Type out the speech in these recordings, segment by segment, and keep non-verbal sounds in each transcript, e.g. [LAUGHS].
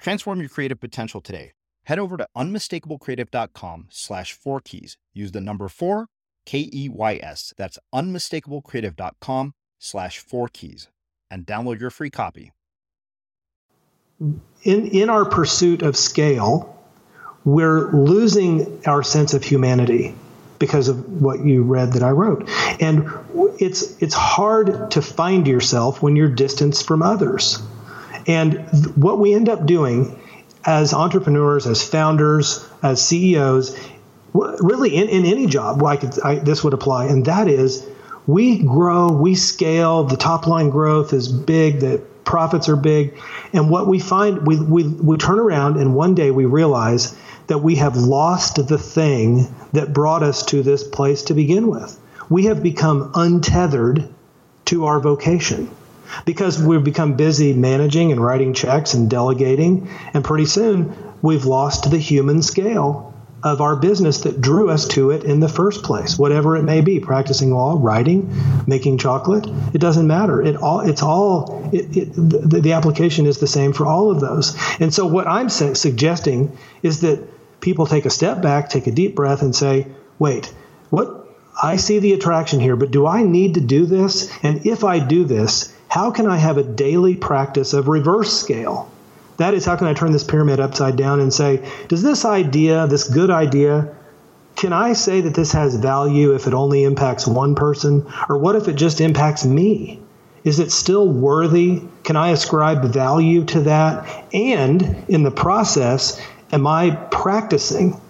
Transform your creative potential today. Head over to unmistakablecreative.com slash four keys. Use the number four, K E Y S. That's unmistakablecreative.com slash four keys and download your free copy. In, in our pursuit of scale, we're losing our sense of humanity because of what you read that I wrote. And it's it's hard to find yourself when you're distanced from others. And th- what we end up doing as entrepreneurs, as founders, as CEOs, really in, in any job, I could, I, this would apply, and that is we grow, we scale, the top line growth is big, the profits are big. And what we find, we, we, we turn around and one day we realize that we have lost the thing that brought us to this place to begin with. We have become untethered to our vocation because we've become busy managing and writing checks and delegating. And pretty soon we've lost the human scale of our business that drew us to it in the first place, whatever it may be, practicing law, writing, making chocolate, it doesn't matter. It all, it's all, it, it, the, the, application is the same for all of those. And so what I'm su- suggesting is that people take a step back, take a deep breath and say, wait, what, I see the attraction here, but do I need to do this? And if I do this, how can I have a daily practice of reverse scale? That is, how can I turn this pyramid upside down and say, does this idea, this good idea, can I say that this has value if it only impacts one person? Or what if it just impacts me? Is it still worthy? Can I ascribe value to that? And in the process, am I practicing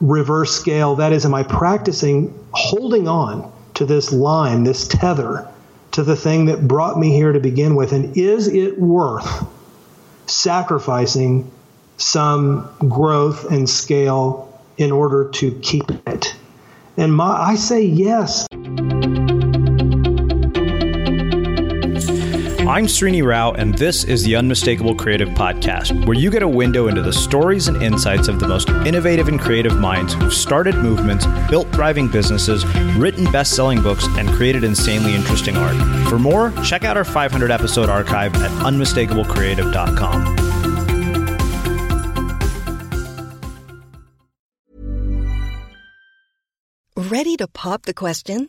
reverse scale? That is, am I practicing holding on to this line, this tether to the thing that brought me here to begin with? And is it worth sacrificing some growth and scale in order to keep it? And my, I say yes. I'm Srini Rao, and this is the Unmistakable Creative Podcast, where you get a window into the stories and insights of the most innovative and creative minds who've started movements, built thriving businesses, written best selling books, and created insanely interesting art. For more, check out our 500 episode archive at unmistakablecreative.com. Ready to pop the question?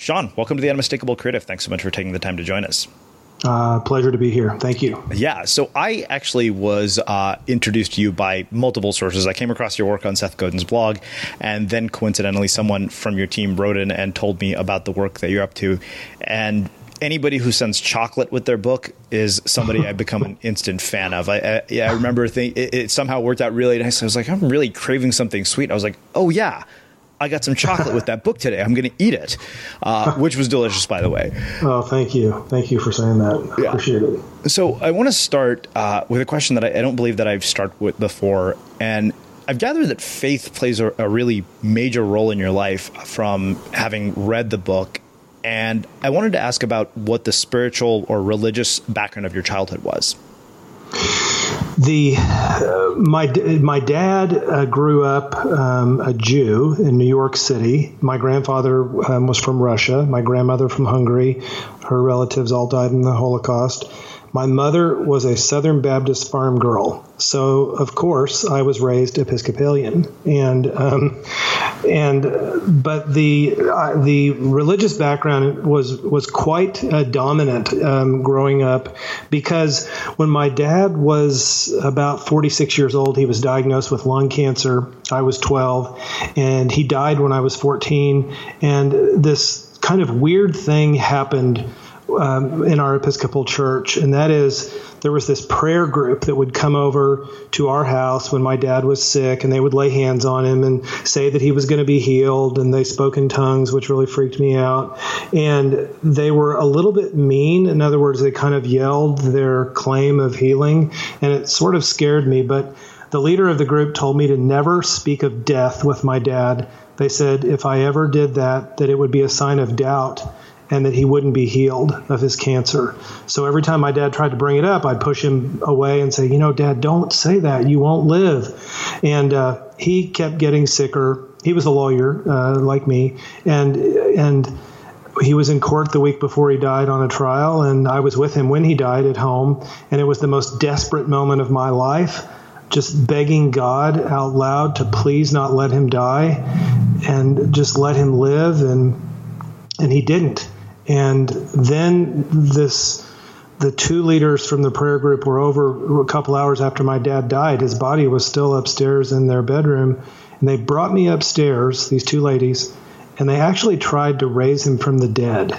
Shawn, welcome to the Unmistakable Creative. Thanks so much for taking the time to join us. Uh, pleasure to be here. Thank you. Yeah. So I actually was uh, introduced to you by multiple sources. I came across your work on Seth Godin's blog, and then coincidentally, someone from your team wrote in and told me about the work that you're up to. And anybody who sends chocolate with their book is somebody I become an instant fan of. I, I yeah, I remember think it, it somehow worked out really nice. I was like, I'm really craving something sweet. I was like, oh yeah. I got some chocolate with that book today. I'm going to eat it, uh, which was delicious, by the way. Oh, thank you. Thank you for saying that. I Yeah. appreciate it. So I want to start uh, with a question that I, I don't believe that I've started with before, and I've gathered that faith plays a, a really major role in your life from having read the book. And I wanted to ask about what the spiritual or religious background of your childhood was. The uh, my my dad uh, grew up um, a Jew in New York City. My grandfather um, was from Russia. My grandmother from Hungary. Her relatives all died in the Holocaust. My mother was a Southern Baptist farm girl, so of course I was raised Episcopalian, and um, and but the uh, the religious background was was quite uh, dominant um, growing up because when my dad was about 46 years old, he was diagnosed with lung cancer. I was 12, and he died when I was 14, and this kind of weird thing happened um, in our Episcopal church, and that is there was this prayer group that would come over to our house when my dad was sick, and they would lay hands on him and say that he was going to be healed, and they spoke in tongues, which really freaked me out. And they were a little bit mean. In other words, they kind of yelled their claim of healing, and it sort of scared me. But the leader of the group told me to never speak of death with my dad. They said if I ever did that, that it would be a sign of doubt and that he wouldn't be healed of his cancer. So every time my dad tried to bring it up, I'd push him away and say, you know, dad, don't say that. You won't live. And uh, he kept getting sicker. He was a lawyer uh, like me. And, and, he was in court the week before he died on a trial, and I was with him when he died at home. And it was the most desperate moment of my life, just begging God out loud to please not let him die and just let him live. And and he didn't. And then this, the two leaders from the prayer group were over a couple hours after my dad died. His body was still upstairs in their bedroom, and they brought me upstairs. These two ladies, and they actually tried to raise him from the dead.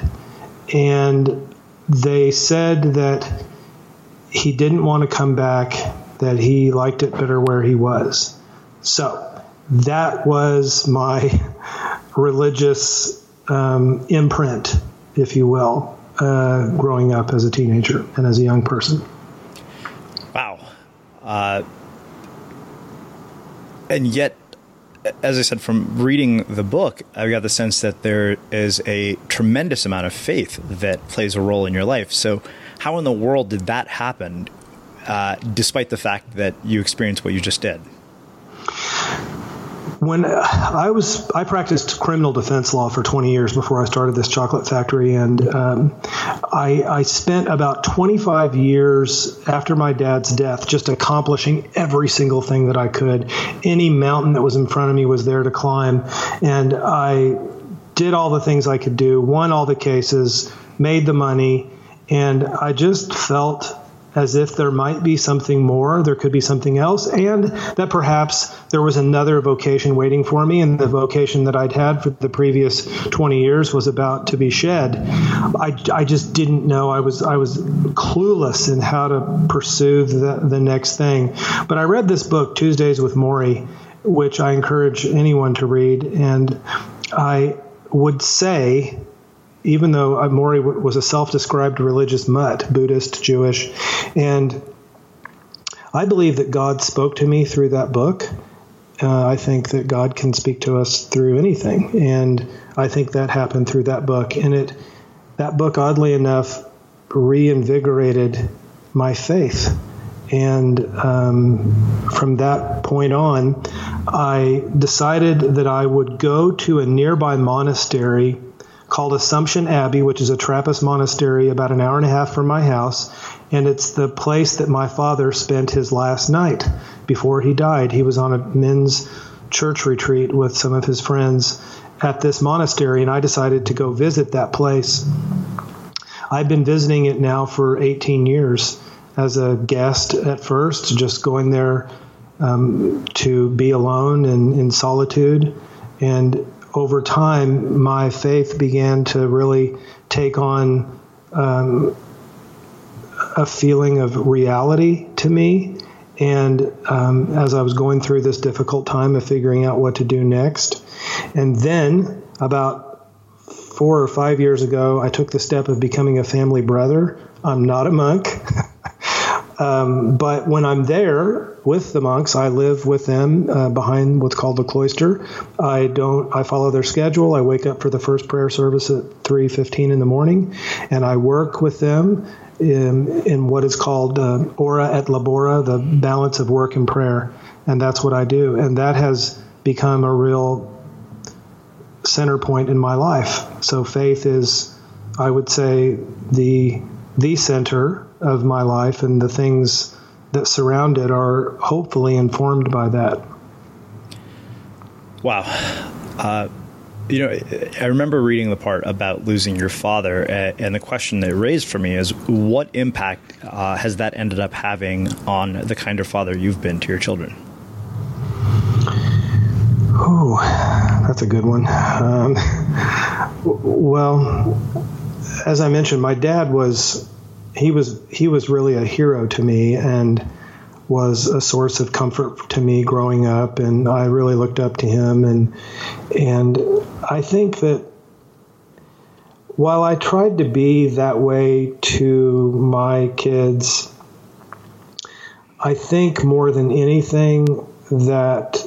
And they said that he didn't want to come back, that he liked it better where he was. So that was my [LAUGHS] religious um, imprint, if you will, uh, growing up as a teenager and as a young person. Wow. Uh, and yet, as I said, from reading the book, I got the sense that there is a tremendous amount of faith that plays a role in your life. So, how in the world did that happen, uh, despite the fact that you experienced what you just did? when I was I practiced criminal defense law for 20 years before I started this chocolate factory, and um, I, I spent about 25 years after my dad's death just accomplishing every single thing that I could. Any mountain that was in front of me was there to climb, and I did all the things I could do, won all the cases, made the money, and I just felt as if there might be something more, there could be something else, and that perhaps there was another vocation waiting for me, and the vocation that I'd had for the previous 20 years was about to be shed. I, I just didn't know. I was I was clueless in how to pursue the, the next thing. But I read this book, Tuesdays with Morrie, which I encourage anyone to read, and I would say even though Morrie was a self-described religious mutt, Buddhist, Jewish, and I believe that God spoke to me through that book. Uh, I think that God can speak to us through anything, and I think that happened through that book. And it, that book, oddly enough, reinvigorated my faith. And um, from that point on, I decided that I would go to a nearby monastery called Assumption Abbey, which is a Trappist monastery about an hour and a half from my house. And it's the place that my father spent his last night before he died. He was on a men's church retreat with some of his friends at this monastery, and I decided to go visit that place. I've been visiting it now for 18 years as a guest at first, just going there um, to be alone and in solitude. And over time, my faith began to really take on um, a feeling of reality to me. And um, as I was going through this difficult time of figuring out what to do next, and then about four or five years ago, I took the step of becoming a family brother. I'm not a monk. [LAUGHS] Um, but when I'm there with the monks, I live with them uh, behind what's called the cloister. I don't. I follow their schedule. I wake up for the first prayer service at 3:15 in the morning, and I work with them in, in what is called uh, ora et labora, the balance of work and prayer, and that's what I do. And that has become a real center point in my life. So faith is, I would say, the the center of my life, and the things that surround it are hopefully informed by that. Wow. Uh, you know, I remember reading the part about losing your father, and the question that it raised for me is what impact uh, has that ended up having on the kind of father you've been to your children? Oh, that's a good one. Um, [LAUGHS] well, as I mentioned, my dad was he was he was really a hero to me and was a source of comfort to me growing up. And I really looked up to him. And and I think that while I tried to be that way to my kids I think more than anything that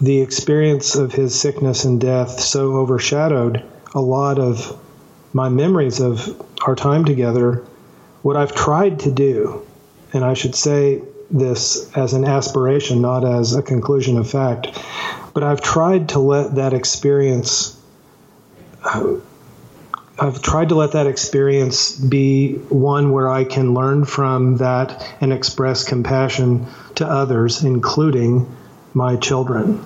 the experience of his sickness and death so overshadowed a lot of my memories of our time together, what I've tried to do, and I should say this as an aspiration, not as a conclusion of fact, but I've tried to let that experience. Uh, I've tried to let that experience be one where I can learn from that and express compassion to others, including my children.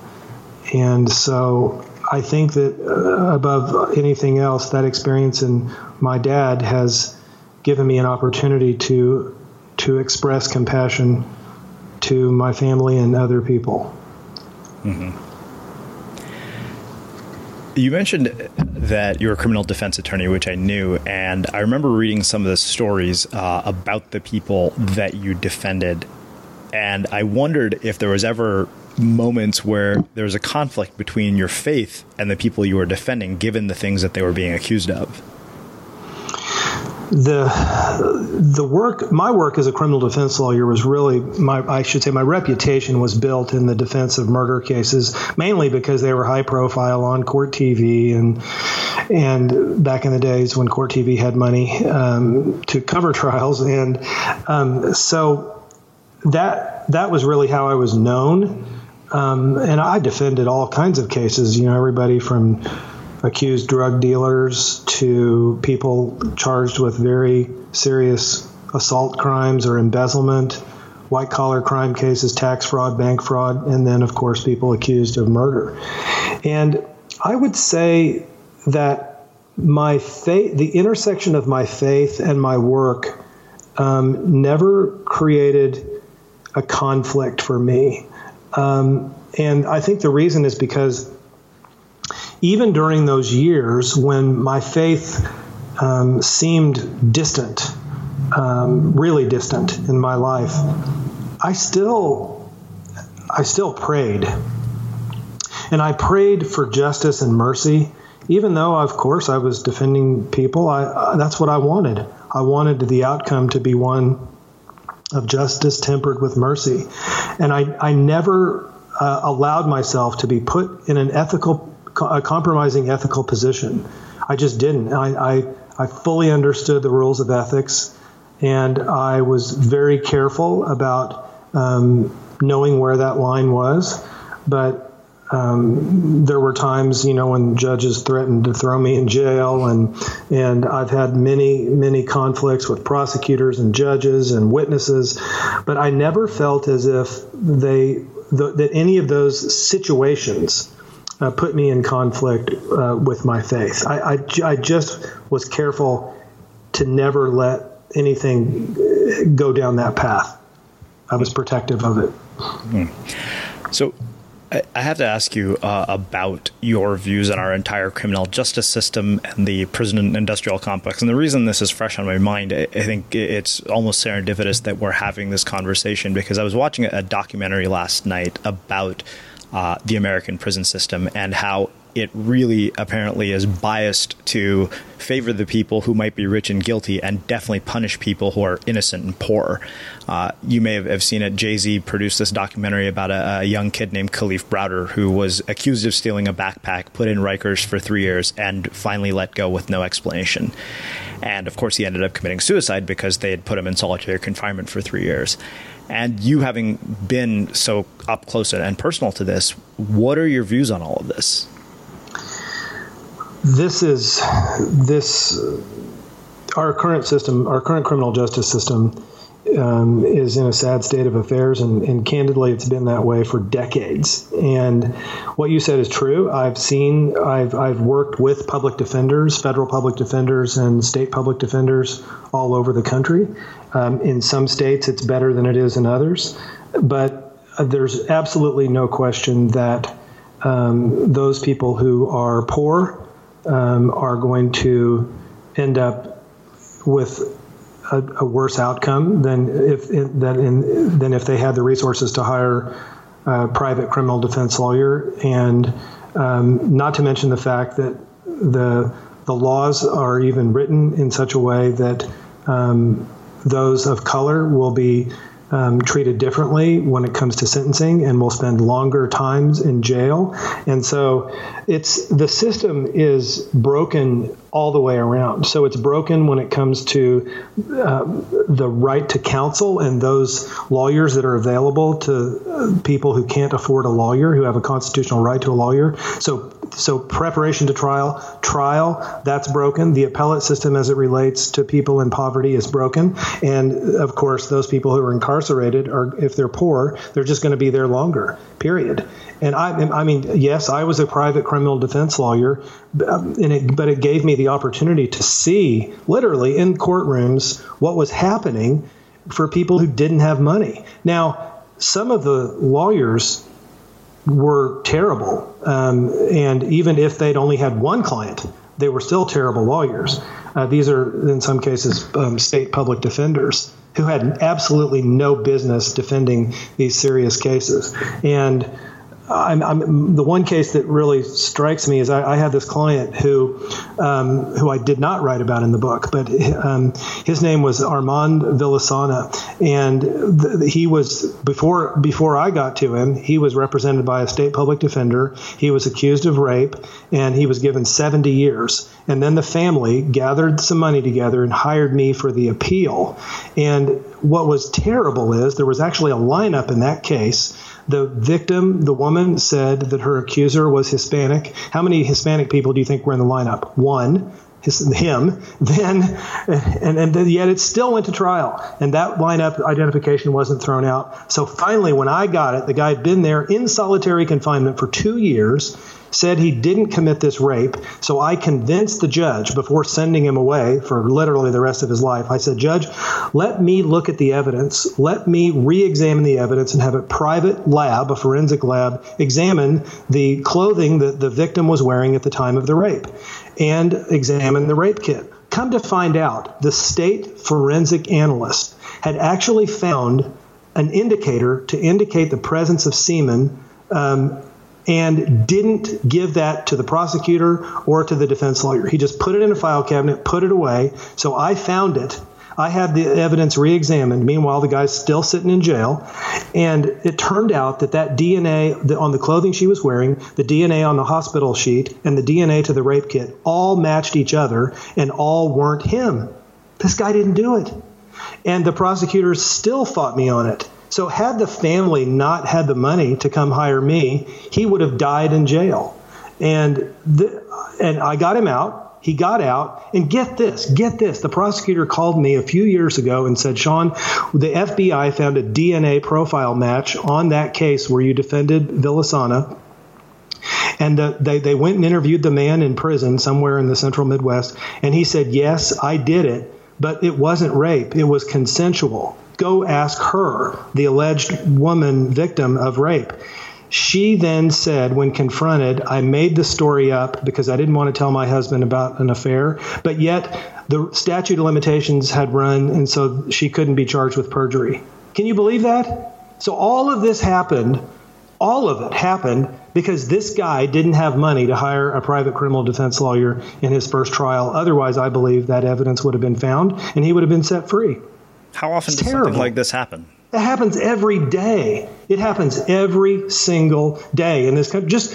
And so I think that uh, above anything else, that experience in my dad has given me an opportunity to to express compassion to my family and other people. Mm-hmm. You mentioned that you're a criminal defense attorney, which I knew, and I remember reading some of the stories uh, about the people that you defended, and I wondered if there was ever moments where there was a conflict between your faith and the people you were defending, given the things that they were being accused of? the the work my work as a criminal defense lawyer was really my I should say my reputation was built in the defense of murder cases mainly because they were high profile on court TV and and back in the days when court TV had money um, to cover [LAUGHS] trials and um, so that that was really how I was known um, and I defended all kinds of cases you know everybody from accused drug dealers to people charged with very serious assault crimes or embezzlement, white collar crime cases, tax fraud, bank fraud, and then, of course, people accused of murder. And I would say that my faith, the intersection of my faith and my work, um, never created a conflict for me. Um, and I think the reason is because even during those years when my faith um, seemed distant, um, really distant in my life, I still, I still prayed, and I prayed for justice and mercy. Even though, of course, I was defending people, I, uh, that's what I wanted. I wanted the outcome to be one of justice tempered with mercy, and I, I never uh, allowed myself to be put in an ethical a compromising ethical position. I just didn't. I, I, I fully understood the rules of ethics, and I was very careful about um, knowing where that line was. But um, there were times, you know, when judges threatened to throw me in jail, and and I've had many many conflicts with prosecutors and judges and witnesses, but I never felt as if they the, that any of those situations uh, put me in conflict uh, with my faith. I, I, I, just was careful to never let anything go down that path. I was protective of it. Mm. So, I have to ask you uh, about your views on our entire criminal justice system and the prison industrial complex. And the reason this is fresh on my mind, I think it's almost serendipitous that we're having this conversation because I was watching a documentary last night about uh, the American prison system and how it really apparently is biased to favor the people who might be rich and guilty and definitely punish people who are innocent and poor. Uh, you may have, seen it. Jay Z produced this documentary about a, a, young kid named Kalief Browder who was accused of stealing a backpack, put in Rikers for three years, and finally let go with no explanation. And of course, he ended up committing suicide because they had put him in solitary confinement for three years. And you having been so up close and personal to this, what are your views on all of this? This is this our current system, our current criminal justice system um, is in a sad state of affairs, and, and, candidly, it's been that way for decades. And what you said is true. I've seen, I've, I've worked with public defenders, federal public defenders, and state public defenders all over the country. Um, in some states, it's better than it is in others, but uh, there's absolutely no question that um, those people who are poor um, are going to end up with a, a worse outcome than if than in, than if they had the resources to hire a private criminal defense lawyer, and um, not to mention the fact that the the laws are even written in such a way that um, those of color will be um, treated differently when it comes to sentencing and will spend longer times in jail. And so it's the system is broken all the way around. So it's broken when it comes to uh, the right to counsel and those lawyers that are available to uh, people who can't afford a lawyer, who have a constitutional right to a lawyer. So so preparation to trial, trial, that's broken. The appellate system as it relates to people in poverty is broken. And of course, those people who are incarcerated are, if they're poor, they're just going to be there longer, period. And I, I mean, yes, I was a private criminal defense lawyer, um, it, but it gave me the opportunity to see literally in courtrooms what was happening for people who didn't have money. Now, some of the lawyers were terrible. Um, and even if they'd only had one client, they were still terrible lawyers. Uh, these are, in some cases, um, state public defenders who had absolutely no business defending these serious cases. And I'm, I'm, the one case that really strikes me is I, I had this client who um, who I did not write about in the book, but um, his name was Armand Villasana, and th- he was before before I got to him, he was represented by a state public defender. He was accused of rape, and he was given 70 years. And then the family gathered some money together and hired me for the appeal. And what was terrible is there was actually a lineup in that case the victim, the woman, said that her accuser was Hispanic. How many Hispanic people do you think were in the lineup? One. His, him, [LAUGHS] then, and, and yet it still went to trial. And that lineup identification wasn't thrown out. So finally, when I got it, the guy had been there in solitary confinement for two years said he didn't commit this rape. So I convinced the judge before sending him away for literally the rest of his life. I said, Judge, let me look at the evidence. Let me re examine the evidence and have a private lab, a forensic lab, examine the clothing that the victim was wearing at the time of the rape and examine the rape kit. Come to find out, the state forensic analyst had actually found an indicator to indicate the presence of semen um, and didn't give that to the prosecutor or to the defense lawyer. He just put it in a file cabinet, put it away. So I found it. I had the evidence re-examined. Meanwhile, the guy's still sitting in jail, and it turned out that that DNA on the clothing she was wearing, the DNA on the hospital sheet, and the DNA to the rape kit all matched each other, and all weren't him. This guy didn't do it, and the prosecutors still fought me on it. So, had the family not had the money to come hire me, he would have died in jail. And the, and I got him out. He got out, and get this, get this. The prosecutor called me a few years ago and said, Shawn, the FBI found a DNA profile match on that case where you defended Villasana. And uh, they, they went and interviewed the man in prison somewhere in the central Midwest. And he said, Yes, I did it, but it wasn't rape, it was consensual go ask her, the alleged woman victim of rape. She then said, when confronted, I made the story up because I didn't want to tell my husband about an affair, but yet the statute of limitations had run, and so she couldn't be charged with perjury. Can you believe that? So all of this happened, all of it happened because this guy didn't have money to hire a private criminal defense lawyer in his first trial. Otherwise, I believe that evidence would have been found and he would have been set free. How often it's does terrible. something like this happen? It happens every day. It happens every single day in this country. Just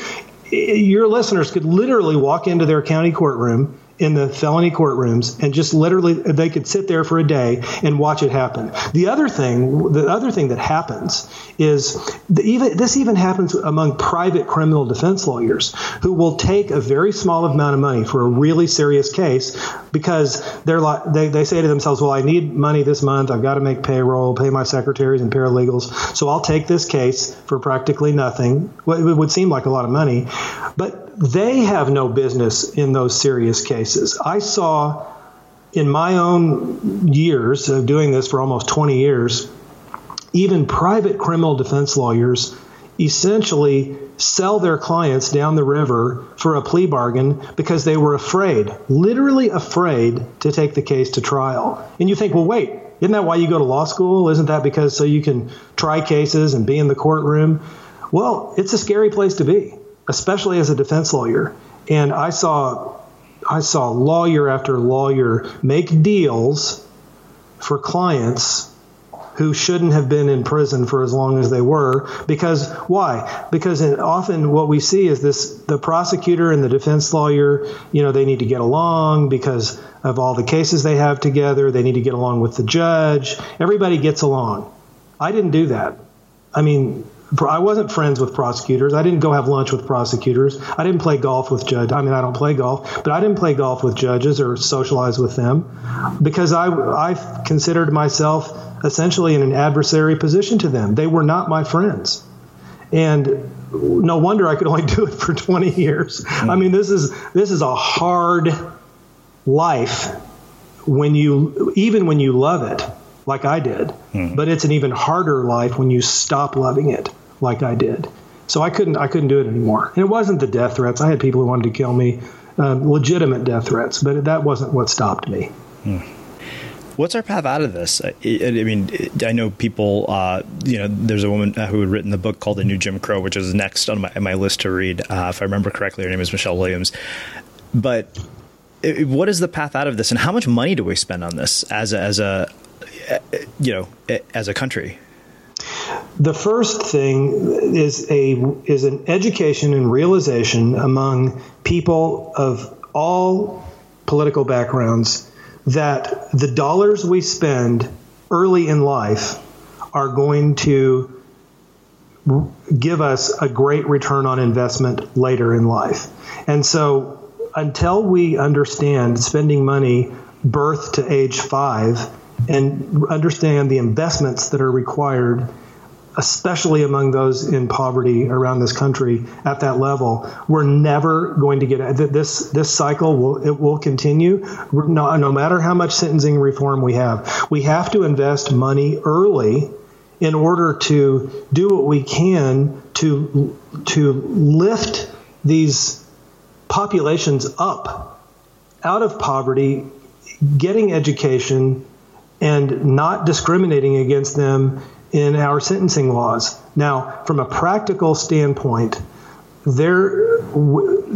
your listeners could literally walk into their county courtroom in the felony courtrooms and just literally they could sit there for a day and watch it happen. The other thing, the other thing that happens is even this even happens among private criminal defense lawyers who will take a very small amount of money for a really serious case because they're like they, they say to themselves, well, I need money this month. I've got to make payroll, pay my secretaries and paralegals, so I'll take this case for practically nothing. It would seem like a lot of money, but they have no business in those serious cases. I saw in my own years of doing this for almost 20 years, even private criminal defense lawyers essentially sell their clients down the river for a plea bargain because they were afraid, literally afraid to take the case to trial. And you think, well, wait, isn't that why you go to law school? Isn't that because so you can try cases and be in the courtroom? Well, it's a scary place to be especially as a defense lawyer. And I saw I saw lawyer after lawyer make deals for clients who shouldn't have been in prison for as long as they were. Because why? Because often what we see is this the prosecutor and the defense lawyer you know they need to get along because of all the cases they have together. They need to get along with the judge. Everybody gets along. I didn't do that. I mean I wasn't friends with prosecutors. I didn't go have lunch with prosecutors. I didn't play golf with judges. I mean, I don't play golf, but I didn't play golf with judges or socialize with them because I, I considered myself essentially in an adversary position to them. They were not my friends. And no wonder I could only [LAUGHS] do it for 20 years. Mm-hmm. I mean, this is this is a hard life when you even when you love it like I did. Mm-hmm. But it's an even harder life when you stop loving it like I did. So I couldn't I couldn't do it anymore. And it wasn't the death threats. I had people who wanted to kill me, um, legitimate death threats, but that wasn't what stopped me. Hmm. What's our path out of this? I, I mean, I know people. Uh, you know, there's a woman who had written the book called "The New Jim Crow," which is next on my, my list to read. Uh, if I remember correctly, her name is Michelle Williams. But what is the path out of this, and how much money do we spend on this as a, as a you know as a country? The first thing is a is an education and realization among people of all political backgrounds that the dollars we spend early in life are going to give us a great return on investment later in life. And so until we understand spending money birth to age 5 and understand the investments that are required especially among those in poverty around this country at that level, we're never going to get this. This cycle will it will continue. No, no matter how much sentencing reform we have, we have to invest money early in order to do what we can to to lift these populations up out of poverty, getting education, and not discriminating against them in our sentencing laws. Now, from a practical standpoint, there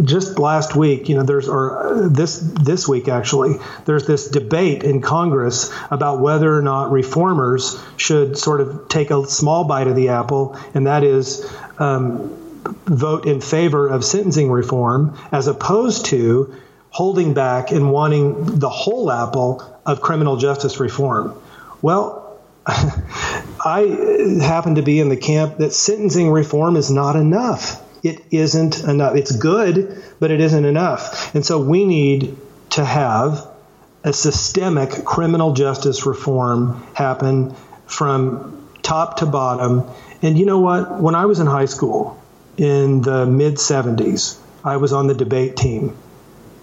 just last week, you know, there's or this this week actually, there's this debate in Congress about whether or not reformers should sort of take a small bite of the apple, and that is um, vote in favor of sentencing reform as opposed to holding back and wanting the whole apple of criminal justice reform. Well, [LAUGHS] I happen to be in the camp that sentencing reform is not enough. It isn't enough. It's good, but it isn't enough. And so we need to have a systemic criminal justice reform happen from top to bottom. And you know what? When I was in high school in the mid 70s, I was on the debate team.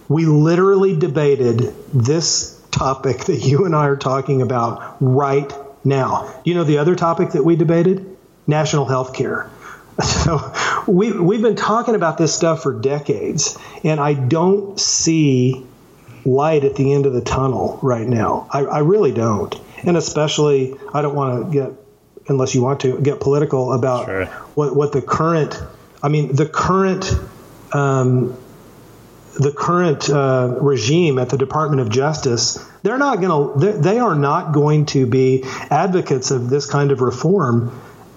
We literally debated this topic that you and I are talking about right now, you know the other topic that we debated? National health care. [LAUGHS] So we, we've been talking about this stuff for decades, and I don't see light at the end of the tunnel right now. I, I really don't. And especially, I don't want to get, unless you want to, get political about sure. what, what the current, I mean, the current um, the current uh, regime at the Department of Justice, they're not going to, they are not going to be advocates of this kind of reform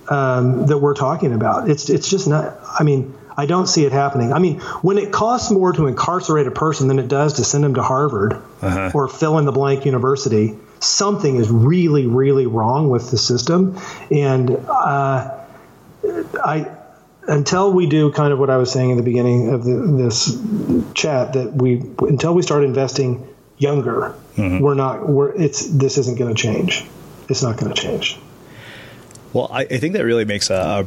um, that we're talking about. It's it's just not. I mean, I don't see it happening. I mean, when it costs more to incarcerate a person than it does to send them to Harvard uh-huh. or fill in the blank university, something is really, really wrong with the system. And uh, I until we do kind of what I was saying in the beginning of the, this chat that we until we start investing younger, mm-hmm. we're not we're it's this isn't going to change. It's not going to change. Well, I, I, think that really makes a, a,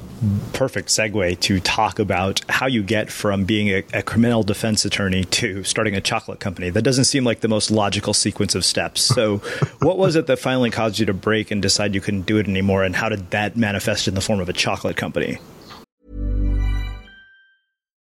perfect segue to talk about how you get from being a, a, criminal defense attorney to starting a chocolate company. That doesn't seem like the most logical sequence of steps. So, [LAUGHS] what was it that finally caused you to break and decide you couldn't do it anymore? And how did that manifest in the form of a chocolate company?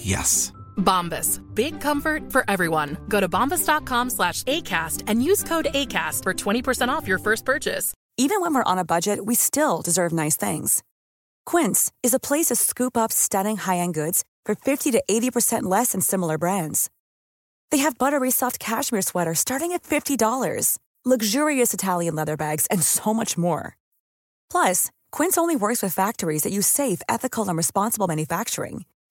Yes. Bombas. Big comfort for everyone. Go to bombas.com slash ACAST and use code ACAST for 20% off your first purchase. Even when we're on a budget, we still deserve nice things. Quince is a place to scoop up stunning high end goods for 50 to 80% less than similar brands. They have buttery soft cashmere sweaters starting at $50, luxurious Italian leather bags, and so much more. Plus, Quince only works with factories that use safe, ethical, and responsible manufacturing.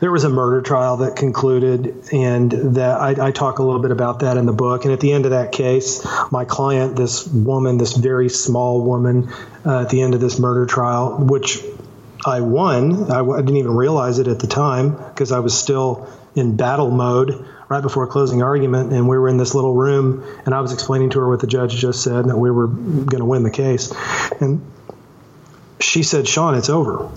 There was a murder trial that concluded, and that I, I, talk a little bit about that in the book. And at the end of that case, my client, this woman, this very small woman, uh, at the end of this murder trial, which I won, I, I didn't even realize it at the time because I was still in battle mode right before closing argument, and we were in this little room, and I was explaining to her what the judge just said, that we were going to win the case, and she said, "Shawn, it's over."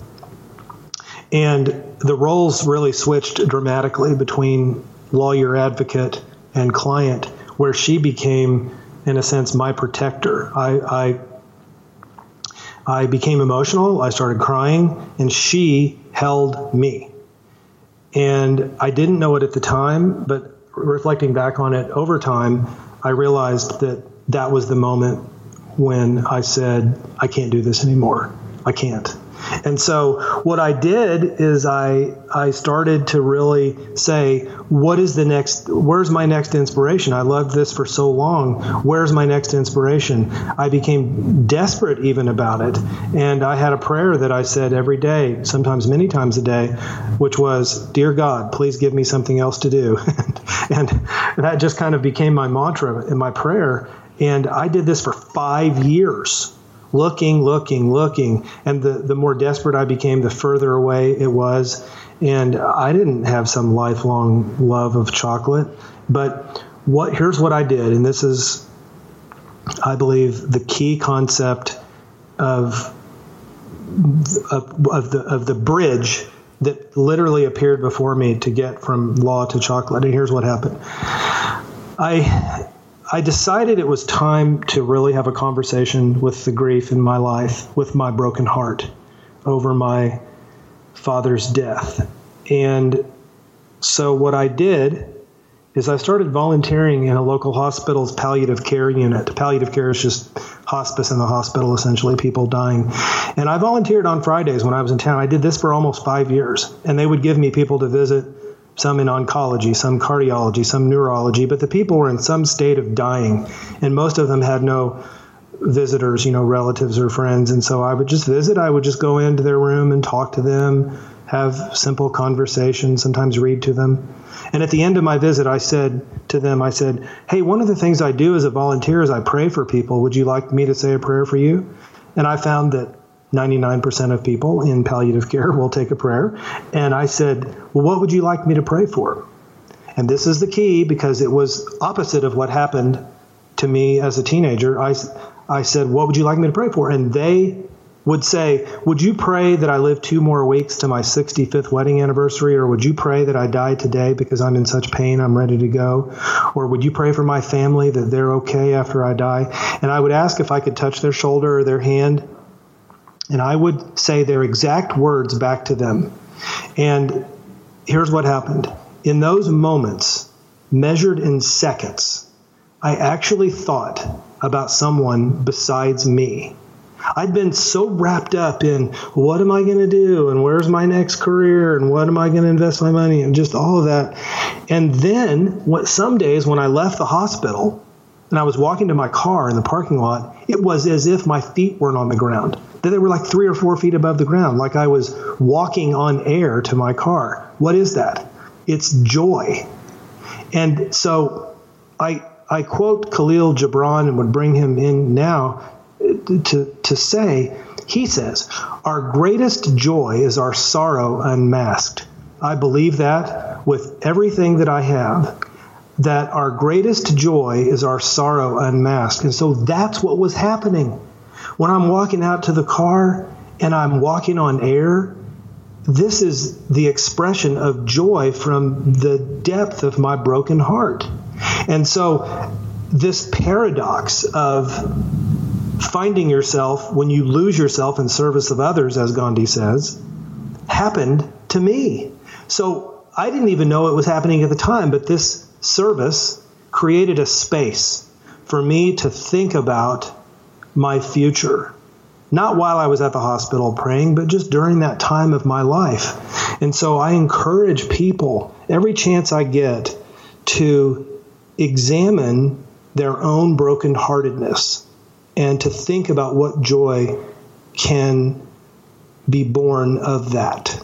And the roles really switched dramatically between lawyer advocate and client, where she became, in a sense, my protector. I, I, I became emotional. I started crying, and she held me. And I didn't know it at the time, but reflecting back on it over time, I realized that that was the moment when I said, I can't do this anymore. I can't. And so what I did is I I started to really say, what is the next where's my next inspiration? I loved this for so long. Where's my next inspiration? I became desperate even about it. And I had a prayer that I said every day, sometimes many times a day, which was, Dear God, please give me something else to do. [LAUGHS] and, and that just kind of became my mantra in my prayer. And I did this for five years looking, looking, looking. And the, the more desperate I became, the further away it was. And I didn't have some lifelong love of chocolate. But what here's what I did, and this is, I believe, the key concept of of, the of the bridge that literally appeared before me to get from law to chocolate. And here's what happened. I I decided it was time to really have a conversation with the grief in my life, with my broken heart over my father's death. And so what I did is I started volunteering in a local hospital's palliative care unit. Palliative care is just hospice in the hospital, essentially, people dying. And I volunteered on Fridays when I was in town. I did this for almost five years. And they would give me people to visit some in oncology, some cardiology, some neurology, but the people were in some state of dying, and most of them had no visitors, you know, relatives or friends. And so I would just visit. I would just go into their room and talk to them, have simple conversations, sometimes read to them. And at the end of my visit, I said to them, I said, Hey, one of the things I do as a volunteer is I pray for people. Would you like me to say a prayer for you? And I found that 99% of people in palliative care [LAUGHS] will take a prayer. And I said, Well, what would you like me to pray for? And this is the key because it was opposite of what happened to me as a teenager. I, I said, What would you like me to pray for? And they would say, Would you pray that I live two more weeks to my 65th wedding anniversary? Or would you pray that I die today because I'm in such pain, I'm ready to go? Or would you pray for my family that they're okay after I die? And I would ask if I could touch their shoulder or their hand. And I would say their exact words back to them. And here's what happened in those moments, measured in seconds, I actually thought about someone besides me. I'd been so wrapped up in what am I going to do and where's my next career and what am I going to invest my money and just all of that. And then what some days when I left the hospital and I was walking to my car in the parking lot, it was as if my feet weren't on the ground. That they were like three or four feet above the ground, like I was walking on air to my car. What is that? It's joy. And so I I quote Kahlil Gibran and would bring him in now uh, to, to say, he says, Our greatest joy is our sorrow unmasked. I believe that with everything that I have, that our greatest joy is our sorrow unmasked. And so that's what was happening. When I'm walking out to the car and I'm walking on air, this is the expression of joy from the depth of my broken heart. And so, this paradox of finding yourself when you lose yourself in service of others, as Gandhi says, happened to me. So I didn't even know it was happening at the time, but this service created a space for me to think about my future. Not while I was at the hospital praying, but just during that time of my life. And so I encourage people every chance I get to examine their own brokenheartedness and to think about what joy can be born of that.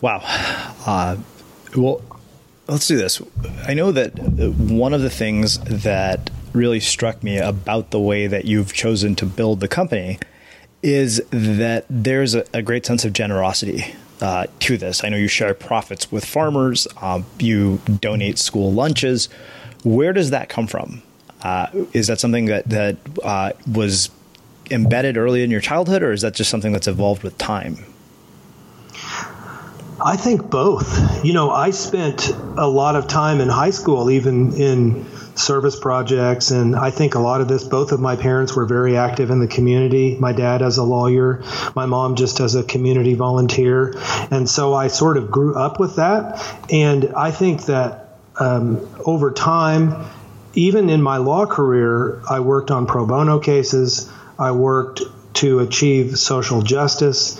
Wow. Uh, well, let's do this. I know that one of the things that really struck me about the way that you've chosen to build the company is that there's a, a great sense of generosity uh, to this. I know you share profits with farmers, um, you donate school lunches. Where does that come from? Uh, is that something that that uh, was embedded early in your childhood, or is that just something that's evolved with time? I think both. You know, I spent a lot of time in high school, even in service projects, and I think a lot of this. Both of my parents were very active in the community. My dad as a lawyer, my mom just as a community volunteer, and so I sort of grew up with that. And I think that um, over time even in my law career, I worked on pro bono cases. I worked to achieve social justice,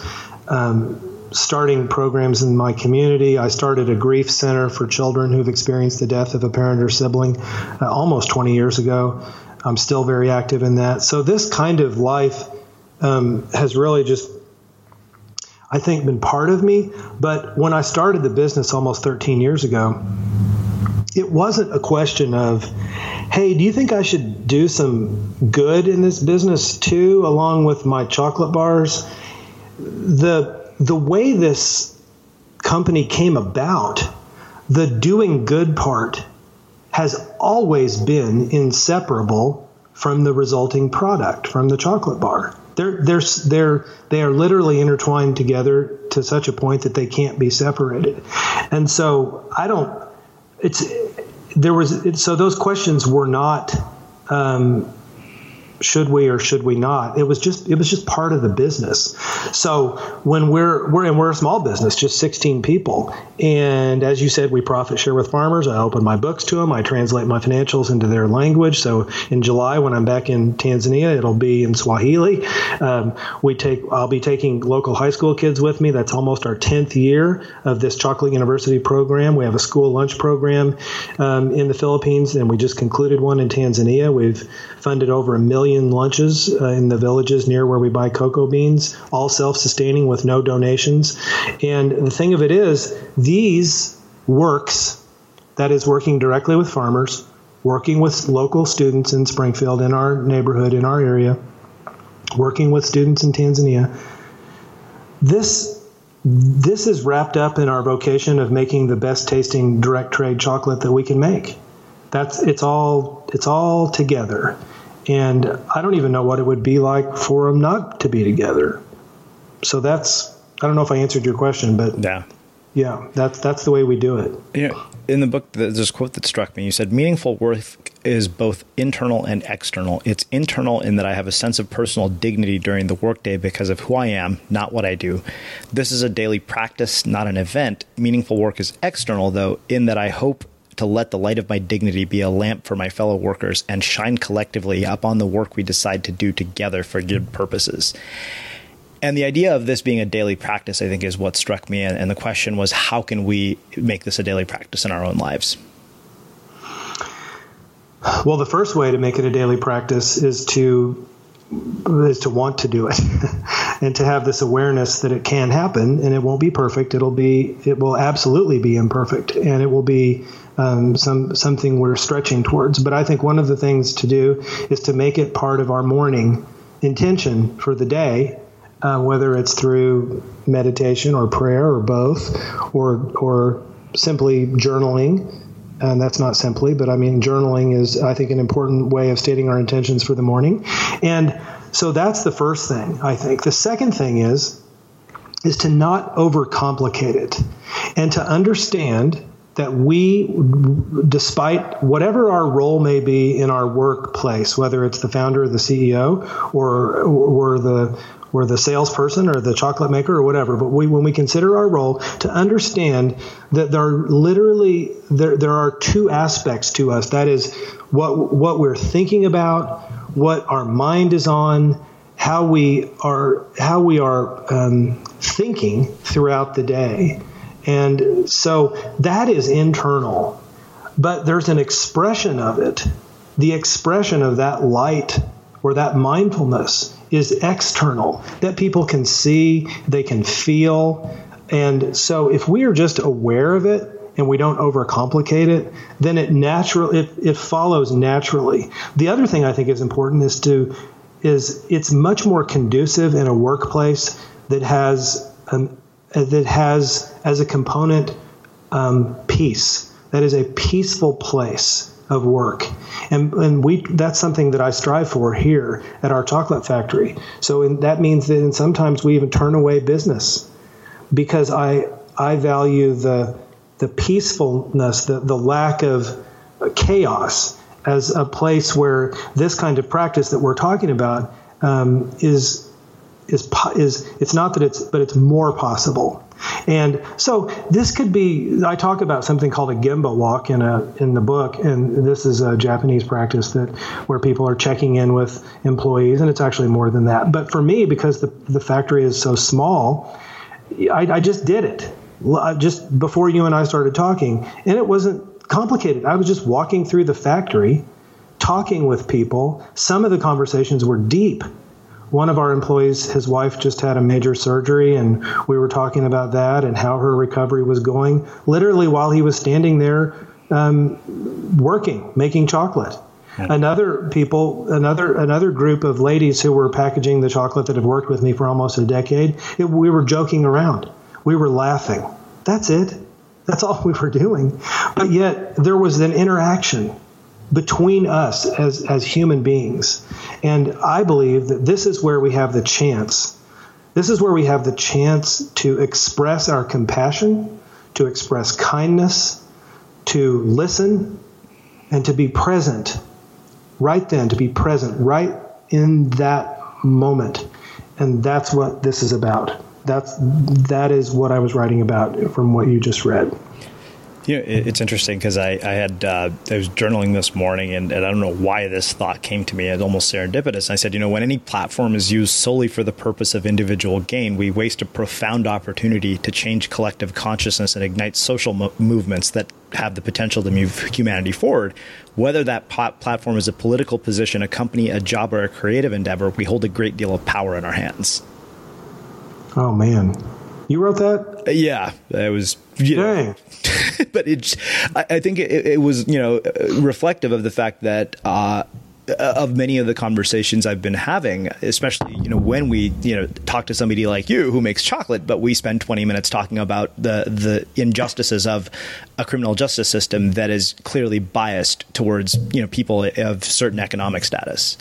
um, starting programs in my community. I started a grief center for children who've experienced the death of a parent or sibling uh, almost 20 years ago. I'm still very active in that. So, this kind of life um, has really just I think been part of me. But when I started the business almost 13 years ago, it wasn't a question of, hey, do you think I should do some good in this business too, along with my chocolate bars? The the way this company came about, the doing good part has always been inseparable from the resulting product, from the chocolate bar. They're, they're, they're, they are literally intertwined together to such a point that they can't be separated. And so I don't, it's there was so those questions were not um, should we or should we not? It was just it was just part of the business. So when we're we're and we're a small business, just 16 people, and as you said, we profit share with farmers. I open my books to them. I translate my financials into their language. So in July, when I'm back in Tanzania, it'll be in Swahili. Um, we take I'll be taking local high school kids with me. That's almost our 10th year of this Chocolate University program. We have a school lunch program um, in the Philippines, and we just concluded one in Tanzania. We've funded over a million lunches uh, in the villages near where we buy cocoa beans, all self sustaining with no donations. And the thing of it is, these works, that is working directly with farmers, working with local students in Springfield, in our neighborhood, in our area, working with students in Tanzania. This this is wrapped up in our vocation of making the best tasting direct trade chocolate that we can make. That's it's all it's all together. And I don't even know what it would be like for them not to be together. So that's I don't know if I answered your question, but yeah, yeah, that's that's the way we do it. Yeah. In the book, there's a quote that struck me. You said, "Meaningful work is both internal and external. It's internal in that I have a sense of personal dignity during the workday because of who I am, not what I do. This is a daily practice, not an event. Meaningful work is external, though, in that I hope to let the light of my dignity be a lamp for my fellow workers and shine collectively upon the work we decide to do together for good purposes. And the idea of this being a daily practice, I think, is what struck me. And the question was, how can we make this a daily practice in our own lives? Well, the first way to make it a daily practice is to is to want to do it [LAUGHS] and to have this awareness that it can happen and it won't be perfect it'll be it will absolutely be imperfect and it will be um, some something we're stretching towards. But I think one of the things to do is to make it part of our morning intention for the day, uh, whether it's through meditation or prayer or both, or or simply journaling. And that's not simply, but I mean, journaling is, I think, an important way of stating our intentions for the morning. And so that's the first thing, I think. The second thing is, is to not overcomplicate it and to understand that we, despite whatever our role may be in our workplace, whether it's the founder or the CEO or or the or the salesperson or the chocolate maker or whatever, but we, when we consider our role, to understand that there are literally there, there are two aspects to us. That is what what we're thinking about, what our mind is on, how we are how we are um, thinking throughout the day. And so that is internal, but there's an expression of it. The expression of that light or that mindfulness is external that people can see, they can feel. And so if we are just aware of it, and we don't overcomplicate it, then it natural it, it follows naturally. The other thing I think is important is to is it's much more conducive in a workplace that has an that has as a component um, peace. That is a peaceful place of work, and and we that's something that I strive for here at our chocolate factory. So in, that means that sometimes we even turn away business because I I value the the peacefulness, the the lack of chaos as a place where this kind of practice that we're talking about um, is is is it's not that it's but it's more possible. And so this could be I talk about something called a gemba walk in a in the book and this is a Japanese practice that where people are checking in with employees and it's actually more than that. But for me because the the factory is so small, I, I just did it just before you and I started talking and it wasn't complicated. I was just walking through the factory talking with people. Some of the conversations were deep one of our employees, his wife just had a major surgery, and we were talking about that and how her recovery was going, literally while he was standing there um, working, making chocolate. Yeah. Another people, another another group of ladies who were packaging the chocolate that have worked with me for almost a decade. It, we were joking around, we were laughing. That's it. That's all we were doing. But yet there was an interaction between us as, as human beings. And I believe that this is where we have the chance. This is where we have the chance to express our compassion, to express kindness, to listen, and to be present right then, to be present right in that moment. And that's what this is about. That's that is what I was writing about from what you just read. Know, it's interesting because I, I had uh, I was journaling this morning, and, and, I don't know why this thought came to me. It's almost serendipitous. I said, you know, when any platform is used solely for the purpose of individual gain, we waste a profound opportunity to change collective consciousness and ignite social mo- movements that have the potential to move humanity forward. Whether that platform is a political position, a company, a job, or a creative endeavor, we hold a great deal of power in our hands. Oh man, you wrote that? Uh, yeah, it was. You know, [LAUGHS] but it's. I, I think it, it, was you know reflective of the fact that. Uh, of many of the conversations I've been having, especially you know when we you know talk to somebody like you who makes chocolate, but we spend 20 minutes talking about the the injustices of a criminal justice system that is clearly biased towards you know people of certain economic status.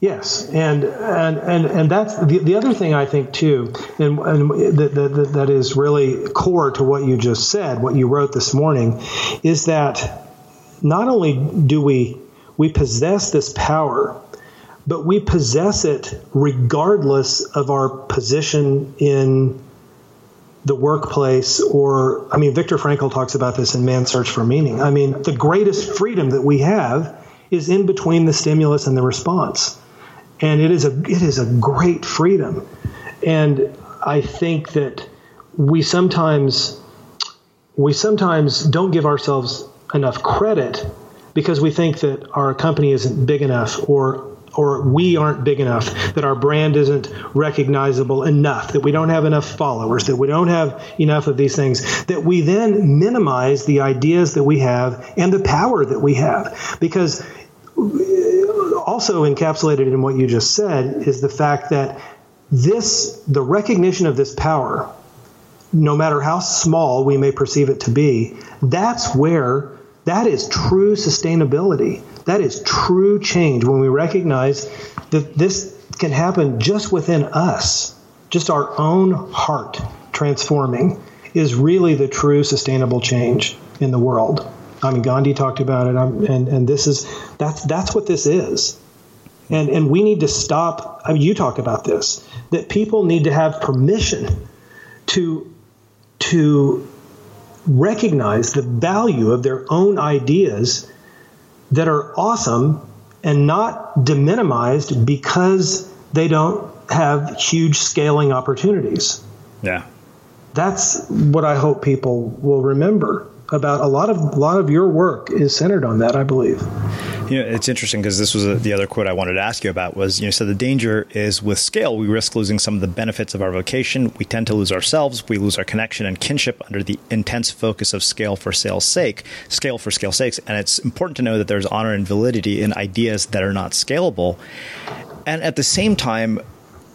Yes, and and and and that's the, the other thing I think too, and, and that, that that is really core to what you just said, what you wrote this morning, is that not only do we we possess this power, but we possess it regardless of our position in the workplace or I mean Viktor Frankl talks about this in Man's Search for Meaning. I mean, the greatest freedom that we have is in between the stimulus and the response and it is a it is a great freedom and i think that we sometimes we sometimes don't give ourselves enough credit because we think that our company isn't big enough or or we aren't big enough, that our brand isn't recognizable enough, that we don't have enough followers, that we don't have enough of these things, that we then minimize the ideas that we have and the power that we have. Because also encapsulated in what you just said is the fact that this, the recognition of this power, no matter how small we may perceive it to be, that's where that is true sustainability. That is true change when we recognize that this can happen just within us, just our own heart transforming is really the true sustainable change in the world. I mean, Gandhi talked about it, and and this is that's that's what this is, and and we need to stop. I mean, you talk about this that people need to have permission to to recognize the value of their own ideas that are awesome and not deminimized because they don't have huge scaling opportunities. Yeah. That's what I hope people will remember about a lot of a lot of your work is centered on that, I believe. You know, it's interesting because this was a, the other quote I wanted to ask you about was you know so the danger is with scale we risk losing some of the benefits of our vocation. We tend to lose ourselves. We lose our connection and kinship under the intense focus of scale for sale's sake, scale for scale's sake. And it's important to know that there's honor and validity in ideas that are not scalable. And at the same time,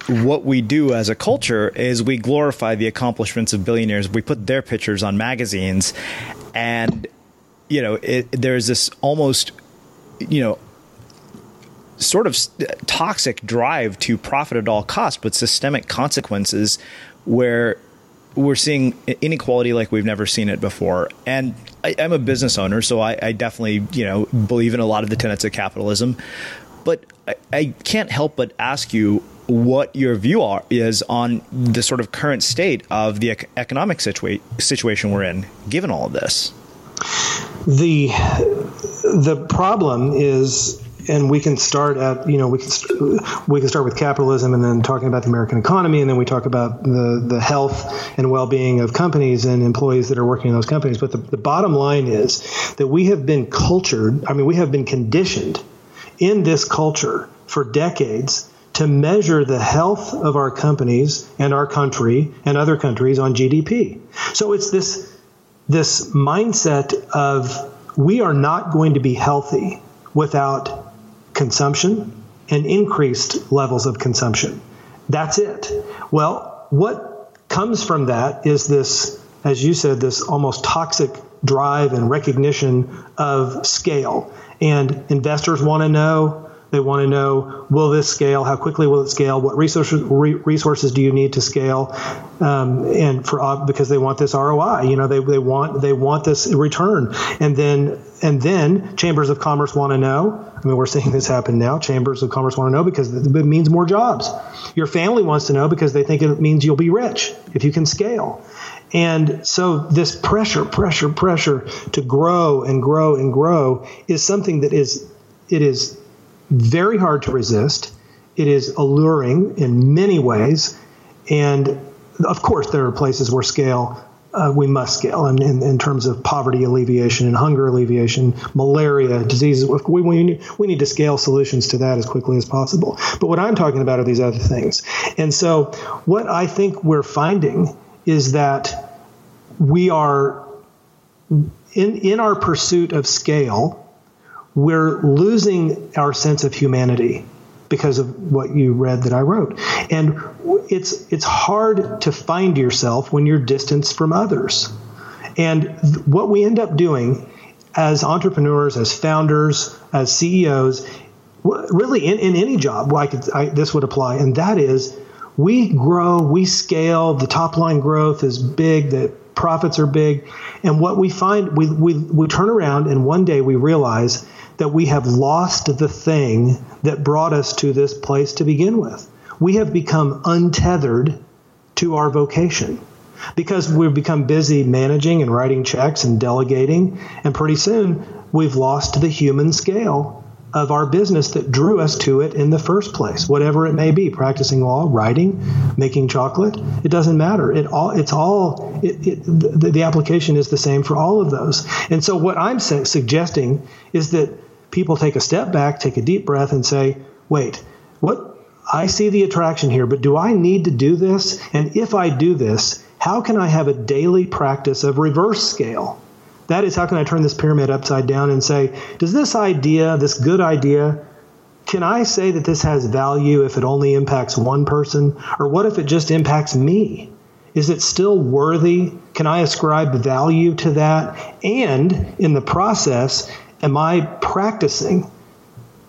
what we do as a culture is we glorify the accomplishments of billionaires. We put their pictures on magazines, and you know, it, there's this almost, you know, sort of toxic drive to profit at all costs, but systemic consequences where we're seeing inequality like we've never seen it before. And I, am a business owner, so I, I, definitely, you know, believe in a lot of the tenets of capitalism. But I, I can't help but ask you what your view are, is on the sort of current state of the economic situa- situation we're in, given all of this. The the problem is and we can start at you know we can we can start with capitalism and then talking about the American economy and then we talk about the the health and well-being of companies and employees that are working in those companies but the, the bottom line is that we have been cultured I mean we have been conditioned in this culture for decades to measure the health of our companies and our country and other countries on GDP. So it's this this mindset of we are not going to be healthy without consumption and increased levels of consumption. That's it. Well, what comes from that is this, as you said, this almost toxic drive and recognition of scale. And investors want to know they want to know will this scale? How quickly will it scale? What resources re- resources do you need to scale? Um, and for uh, because they want this ROI, you know, they, they want they want this return. And then and then chambers of commerce want to know. I mean, we're seeing this happen now. Chambers of commerce want to know because it means more jobs. Your family wants to know because they think it means you'll be rich if you can scale. And so this pressure, pressure, pressure to grow and grow and grow is something that is it is very hard to resist. It is alluring in many ways. And of course, there are places where scale, uh, we must scale in, in, in, terms of poverty alleviation and hunger alleviation, malaria, diseases. We, we, need, we need to scale solutions to that as quickly as possible. But what I'm talking about are these other things. And so, what I think we're finding is that we are, in, in our pursuit of scale, we're losing our sense of humanity because of what you read that I wrote. And it's it's hard to find yourself when you're distanced from others. And th- what we end up doing as entrepreneurs, as founders, as CEOs, really in, in any job, could, I, this would apply, and that is we grow, we scale, the top line growth is big, the profits are big, and what we find, we, we, we turn around and one day we realize that we have lost the thing that brought us to this place to begin with. We have become untethered to our vocation because we've become busy managing and writing checks and delegating, and pretty soon we've lost the human scale of our business that drew us to it in the first place, whatever it may be, practicing law, writing, making chocolate, it doesn't matter. It all, it's all, it, it, the, the, application is the same for all of those. And so what I'm su- suggesting is that people take a step back, take a deep breath and say, wait, what, I see the attraction here, but do I need to do this? And if I do this, how can I have a daily practice of reverse scale? That is, how can I turn this pyramid upside down and say, does this idea, this good idea, can I say that this has value if it only impacts one person? Or what if it just impacts me? Is it still worthy? Can I ascribe value to that? And in the process, am I practicing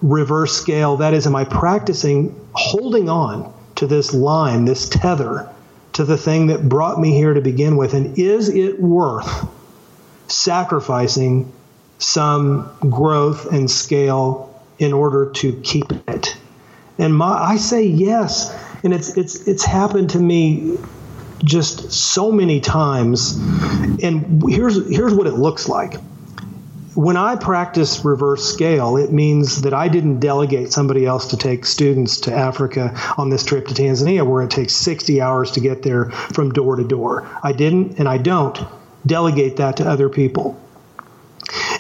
reverse scale? That is, am I practicing holding on to this line, this tether to the thing that brought me here to begin with? And is it worth sacrificing some growth and scale in order to keep it? And my, I say yes. And it's, it's, it's happened to me just so many times. And here's, here's what it looks like when I practice reverse scale, it means that I didn't delegate somebody else to take students to Africa on this trip to Tanzania, where it takes 60 hours to get there from door to door. I didn't, and I don't delegate that to other people.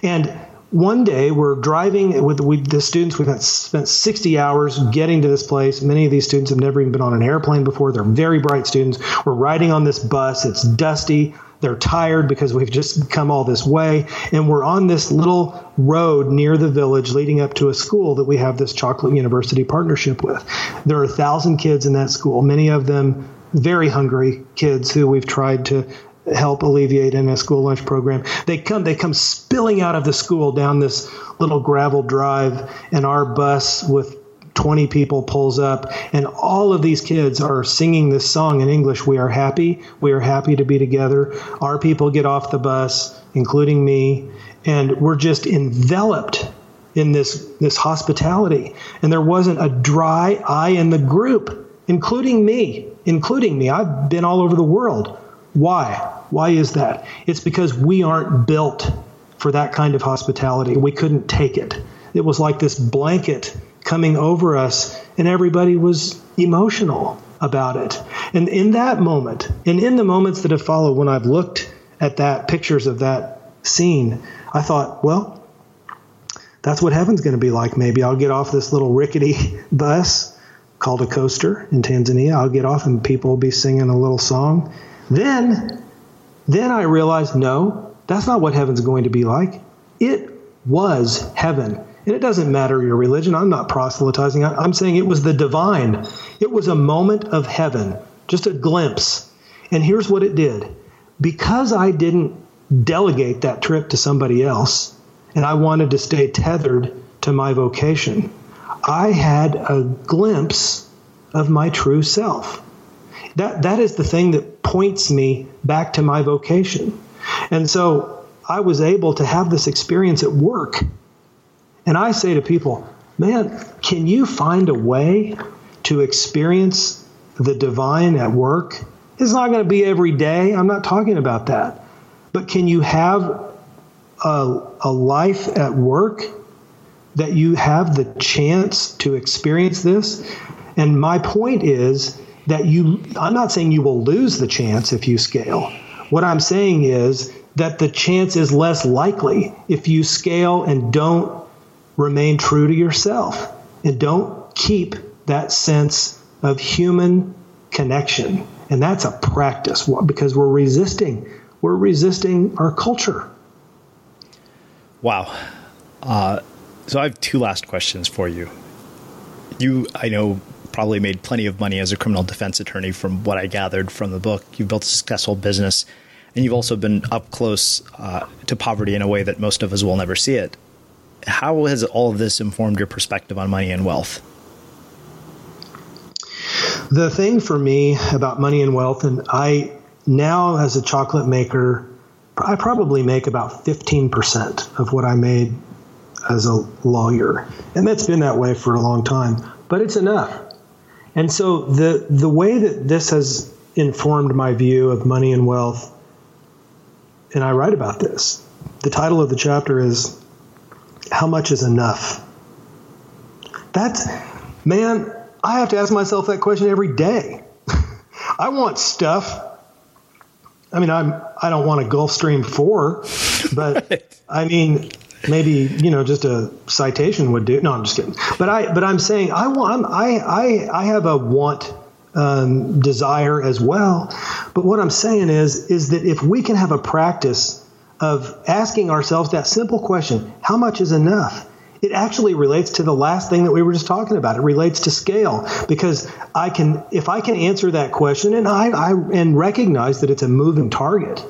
And one day we're driving with the students. We've spent 60 hours getting to this place. Many of these students have never even been on an airplane before. They're very bright students. We're riding on this bus. It's dusty. They're tired because we've just come all this way. And we're on this little road near the village leading up to a school that we have this Chocolate University partnership with. There are a thousand kids in that school, many of them very hungry kids who we've tried to help alleviate in a school lunch program. They come they come spilling out of the school down this little gravel drive and our bus with 20 people pulls up, and all of these kids are singing this song in English. We are happy. We are happy to be together. Our people get off the bus, including me, and we're just enveloped in this, this hospitality. And there wasn't a dry eye in the group, including me, including me. I've been all over the world. Why? Why is that? It's because we aren't built for that kind of hospitality. We couldn't take it. It was like this blanket coming over us, and everybody was emotional about it. And in that moment, and in the moments that have followed, when I've looked at that pictures of that scene, I thought, well, that's what heaven's going to be like. Maybe I'll get off this little rickety [LAUGHS] bus called a coaster in Tanzania. I'll get off and people will be singing a little song. Then, then I realized, no, that's not what heaven's going to be like. It was heaven. And it doesn't matter your religion. I'm not proselytizing. I'm saying it was the divine. It was a moment of heaven, just a glimpse. And here's what it did because I didn't delegate that trip to somebody else, and I wanted to stay tethered to my vocation, I had a glimpse of my true self. That, that is the thing that points me back to my vocation. And so I was able to have this experience at work and I say to people, man, can you find a way to experience the divine at work? It's not going to be every day. I'm not talking about that. But can you have a, a life at work that you have the chance to experience this? And my point is that you, I'm not saying you will lose the chance if you scale. What I'm saying is that the chance is less likely if you scale and don't remain true to yourself and don't keep that sense of human connection. And that's a practice because we're resisting. We're resisting our culture. Wow. Uh, so I have two last questions for you. You, I know, probably made plenty of money as a criminal defense attorney from what I gathered from the book. You've built a successful business, and you've also been up close uh, to poverty in a way that most of us will never see it how has all of this informed your perspective on money and wealth? The thing for me about money and wealth, and I now as a chocolate maker, I probably make about 15% of what I made as a lawyer. And that's been that way for a long time, but it's enough. And so the the way that this has informed my view of money and wealth and I write about this. The title of the chapter is how much is enough? That's man, I have to ask myself that question every day. [LAUGHS] I want stuff I mean, I'm I don't want a Gulfstream four, but [LAUGHS] right. I mean, maybe you know just a citation would do. No, I'm just kidding. But I but I'm saying I want I I I have a want um, desire as well. But what I'm saying is is that if we can have a practice of asking ourselves that simple question, how much is enough? it actually relates to the last thing that we were just talking about. It relates to scale because I can, if I can answer that question and I, I and recognize that it's a moving target,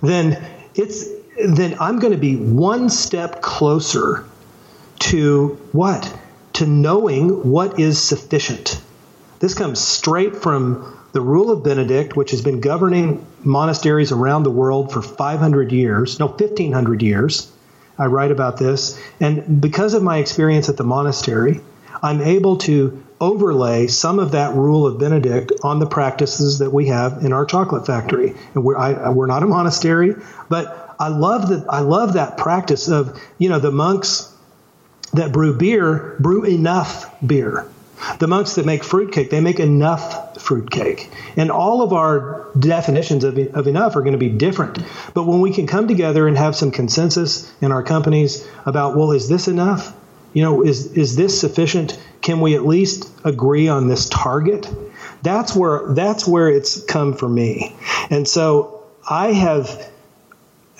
then it's then I'm going to be one step closer to what? To knowing what is sufficient. This comes straight from the rule of Benedict, which has been governing monasteries around the world for 500 years, no, 1500 years. I write about this. And because of my experience at the monastery, I'm able to overlay some of that rule of Benedict on the practices that we have in our chocolate factory. And we're, I, we're not a monastery, but I love that. I love that practice of you know the monks that brew beer brew enough beer. The monks that make fruitcake, they make enough fruitcake. And all of our definitions of, of enough are going to be different. But when we can come together and have some consensus in our companies about, well, is this enough? You know, is, is this sufficient? Can we at least agree on this target? That's where that's where it's come for me. And so I have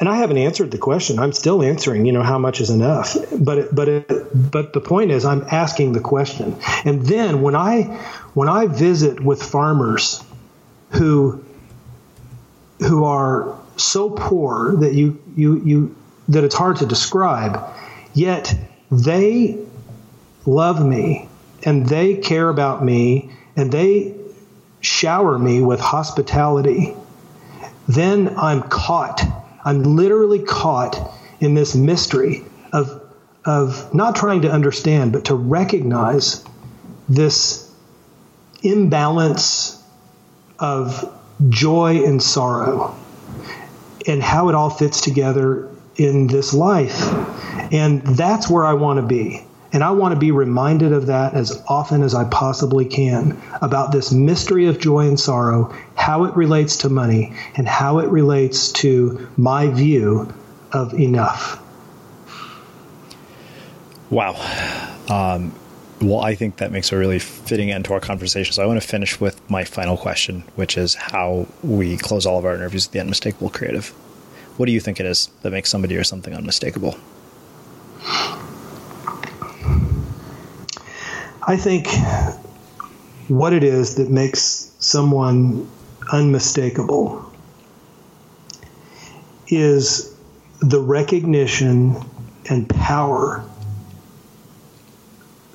and I haven't answered the question. I'm still answering, you know, how much is enough. But but but the point is, I'm asking the question. And then when I when I visit with farmers who who are so poor that you you you that it's hard to describe, yet they love me and they care about me and they shower me with hospitality. Then I'm caught I'm literally caught in this mystery of, of not trying to understand, but to recognize this imbalance of joy and sorrow and how it all fits together in this life. And that's where I want to be. And I want to be reminded of that as often as I possibly can about this mystery of joy and sorrow, how it relates to money, and how it relates to my view of enough. Wow. Um, well, I think that makes a really fitting end to our conversation. So I want to finish with my final question, which is how we close all of our interviews with the unmistakable creative. What do you think it is that makes somebody or something unmistakable? I think what it is that makes someone unmistakable is the recognition and power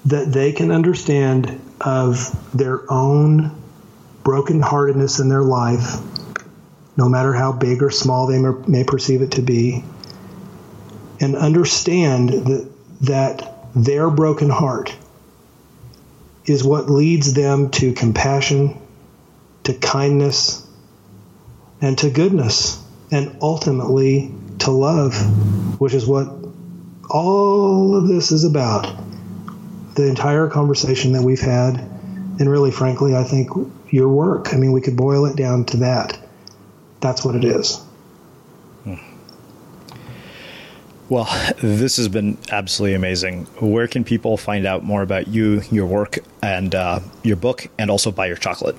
that they can understand of their own brokenheartedness in their life, no matter how big or small they may perceive it to be, and understand that, that their broken heart is what leads them to compassion, to kindness, and to goodness, and ultimately to love, which is what all of this is about. The entire conversation that we've had, and really, frankly, I think your work. I mean, we could boil it down to that. That's what it is. Well, [LAUGHS] this has been absolutely amazing. Where can people find out more about you, your work, and uh, your book, and also buy your chocolate?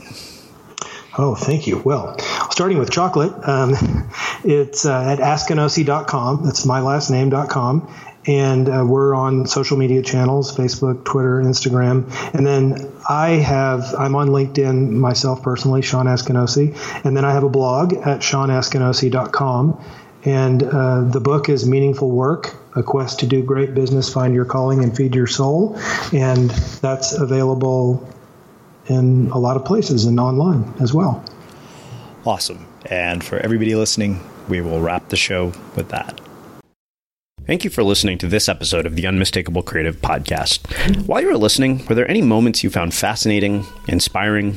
Oh, thank you. Well, starting with chocolate, um, [LAUGHS] it's uh, at askinosie.com. That's my last name.com. And uh, we're on social media channels Facebook, Twitter, Instagram. And then I have, I'm on LinkedIn myself personally, Shawn Askinosie. And then I have a blog at shawnaskinosie.com And uh, the book is Meaningful Work A Quest to Do Great Business, Find Your Calling, and Feed Your Soul. And that's available in a lot of places and online as well. Awesome. And for everybody listening, we will wrap the show with that. Thank you for listening to this episode of the Unmistakable Creative Podcast. While you were listening, were there any moments you found fascinating, inspiring,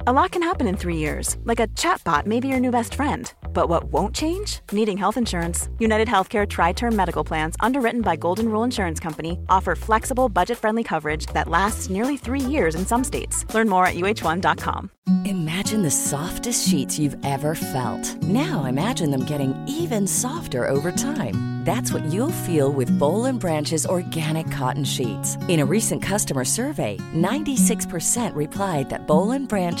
A lot can happen in three years, like a chatbot may be your new best friend. But what won't change? Needing health insurance. United Healthcare Tri Term Medical Plans, underwritten by Golden Rule Insurance Company, offer flexible, budget friendly coverage that lasts nearly three years in some states. Learn more at uh1.com. Imagine the softest sheets you've ever felt. Now imagine them getting even softer over time. That's what you'll feel with Boll and Branch's organic cotton sheets. In a recent customer survey, 96% replied that Boll and Branch